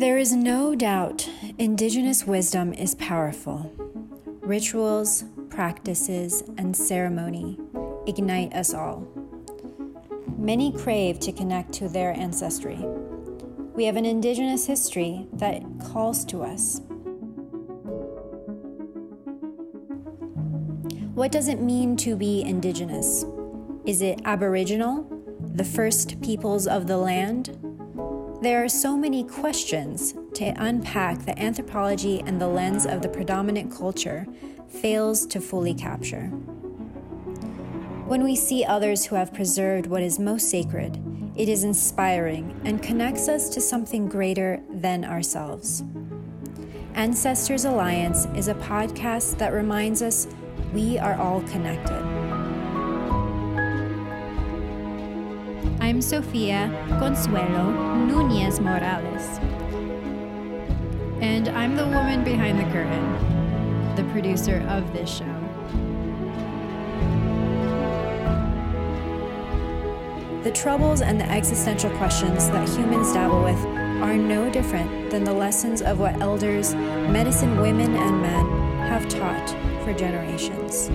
There is no doubt Indigenous wisdom is powerful. Rituals, practices, and ceremony ignite us all. Many crave to connect to their ancestry. We have an Indigenous history that calls to us. What does it mean to be Indigenous? Is it Aboriginal, the first peoples of the land? There are so many questions to unpack that anthropology and the lens of the predominant culture fails to fully capture. When we see others who have preserved what is most sacred, it is inspiring and connects us to something greater than ourselves. Ancestors Alliance is a podcast that reminds us we are all connected. I'm Sofia Consuelo Nunez Morales. And I'm the woman behind the curtain, the producer of this show. The troubles and the existential questions that humans dabble with are no different than the lessons of what elders, medicine women and men, have taught for generations.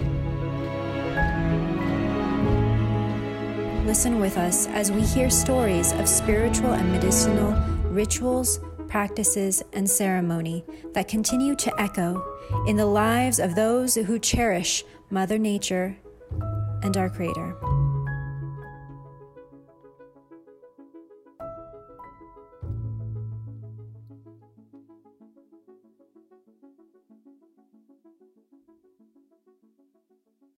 Listen with us as we hear stories of spiritual and medicinal rituals, practices, and ceremony that continue to echo in the lives of those who cherish Mother Nature and our Creator.